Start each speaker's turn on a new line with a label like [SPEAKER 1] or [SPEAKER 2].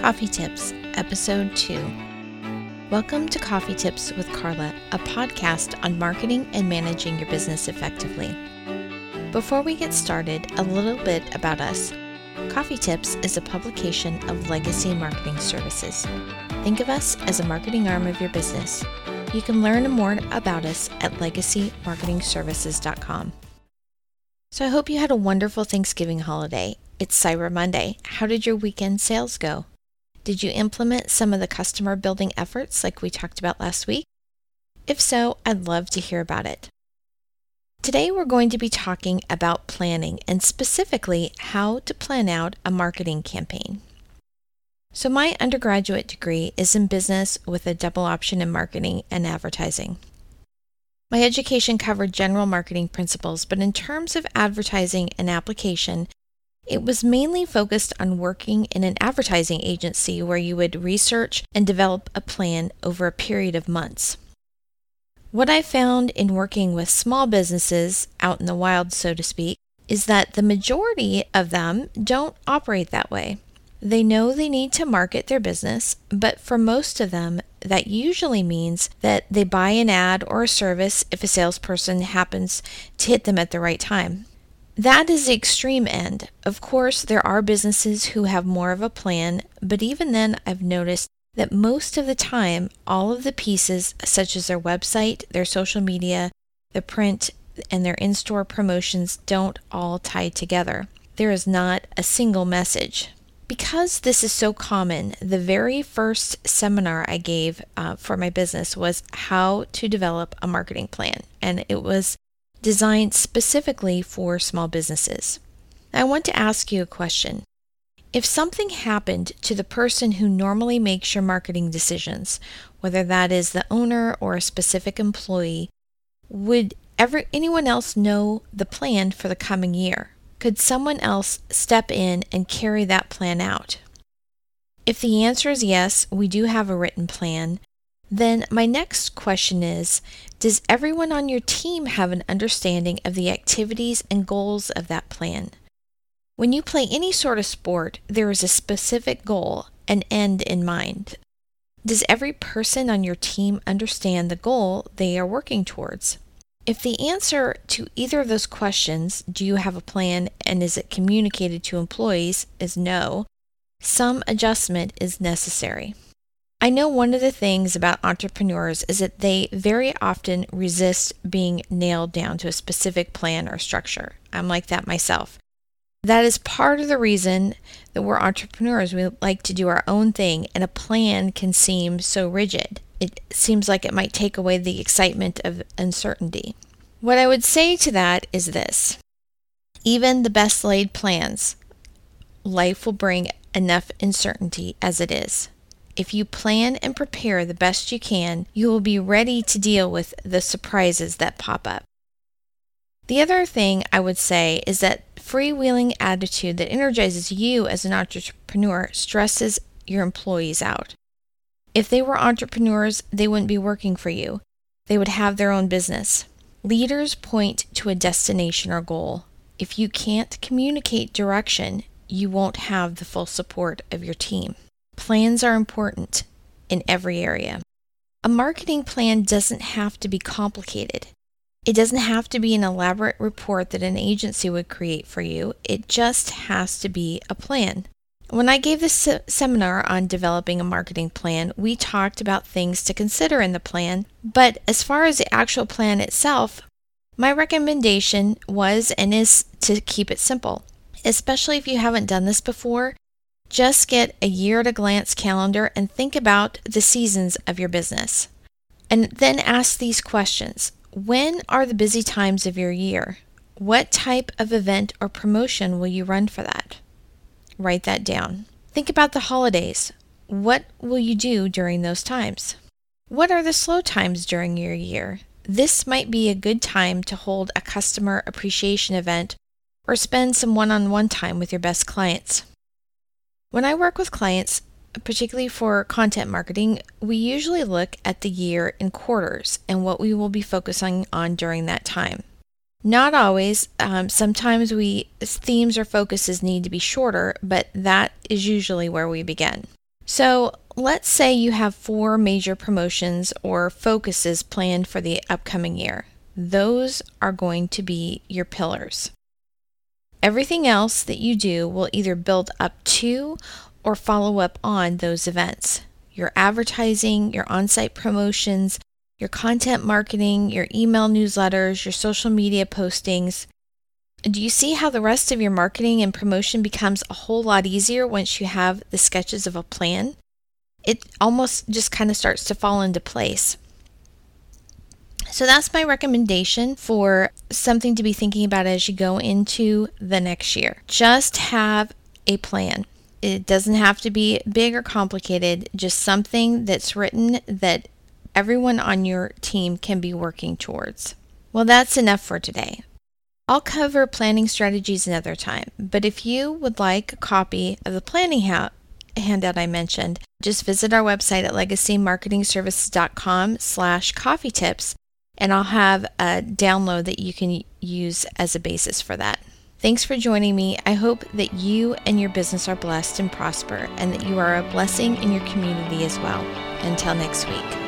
[SPEAKER 1] Coffee Tips, Episode 2. Welcome to Coffee Tips with Carla, a podcast on marketing and managing your business effectively. Before we get started, a little bit about us. Coffee Tips is a publication of Legacy Marketing Services. Think of us as a marketing arm of your business. You can learn more about us at legacymarketingservices.com. So I hope you had a wonderful Thanksgiving holiday. It's Cyber Monday. How did your weekend sales go? Did you implement some of the customer building efforts like we talked about last week? If so, I'd love to hear about it. Today we're going to be talking about planning and specifically how to plan out a marketing campaign. So, my undergraduate degree is in business with a double option in marketing and advertising. My education covered general marketing principles, but in terms of advertising and application, it was mainly focused on working in an advertising agency where you would research and develop a plan over a period of months. What I found in working with small businesses out in the wild, so to speak, is that the majority of them don't operate that way. They know they need to market their business, but for most of them, that usually means that they buy an ad or a service if a salesperson happens to hit them at the right time. That is the extreme end. Of course, there are businesses who have more of a plan, but even then, I've noticed that most of the time, all of the pieces, such as their website, their social media, the print, and their in store promotions, don't all tie together. There is not a single message. Because this is so common, the very first seminar I gave uh, for my business was how to develop a marketing plan. And it was designed specifically for small businesses. I want to ask you a question. If something happened to the person who normally makes your marketing decisions, whether that is the owner or a specific employee, would ever anyone else know the plan for the coming year? Could someone else step in and carry that plan out? If the answer is yes, we do have a written plan, then my next question is Does everyone on your team have an understanding of the activities and goals of that plan? When you play any sort of sport, there is a specific goal, an end in mind. Does every person on your team understand the goal they are working towards? If the answer to either of those questions, do you have a plan and is it communicated to employees, is no, some adjustment is necessary. I know one of the things about entrepreneurs is that they very often resist being nailed down to a specific plan or structure. I'm like that myself. That is part of the reason that we're entrepreneurs. We like to do our own thing, and a plan can seem so rigid. It seems like it might take away the excitement of uncertainty. What I would say to that is this even the best laid plans, life will bring enough uncertainty as it is. If you plan and prepare the best you can, you will be ready to deal with the surprises that pop up. The other thing I would say is that freewheeling attitude that energizes you as an entrepreneur stresses your employees out. If they were entrepreneurs, they wouldn't be working for you. They would have their own business. Leaders point to a destination or goal. If you can't communicate direction, you won't have the full support of your team. Plans are important in every area. A marketing plan doesn't have to be complicated. It doesn't have to be an elaborate report that an agency would create for you. It just has to be a plan. When I gave this se- seminar on developing a marketing plan, we talked about things to consider in the plan, but as far as the actual plan itself, my recommendation was and is to keep it simple. Especially if you haven't done this before, just get a year at a glance calendar and think about the seasons of your business. And then ask these questions When are the busy times of your year? What type of event or promotion will you run for that? Write that down. Think about the holidays. What will you do during those times? What are the slow times during your year? This might be a good time to hold a customer appreciation event or spend some one on one time with your best clients. When I work with clients, particularly for content marketing, we usually look at the year in quarters and what we will be focusing on during that time. Not always. Um, sometimes we themes or focuses need to be shorter, but that is usually where we begin. So, let's say you have four major promotions or focuses planned for the upcoming year. Those are going to be your pillars. Everything else that you do will either build up to or follow up on those events. Your advertising, your on site promotions, your content marketing, your email newsletters, your social media postings. Do you see how the rest of your marketing and promotion becomes a whole lot easier once you have the sketches of a plan? It almost just kind of starts to fall into place. So that's my recommendation for something to be thinking about as you go into the next year. Just have a plan. It doesn't have to be big or complicated, just something that's written that everyone on your team can be working towards. Well, that's enough for today. I'll cover planning strategies another time, but if you would like a copy of the planning ha- handout I mentioned, just visit our website at legacymarketingservices.com slash coffee tips, and I'll have a download that you can use as a basis for that. Thanks for joining me. I hope that you and your business are blessed and prosper, and that you are a blessing in your community as well. Until next week.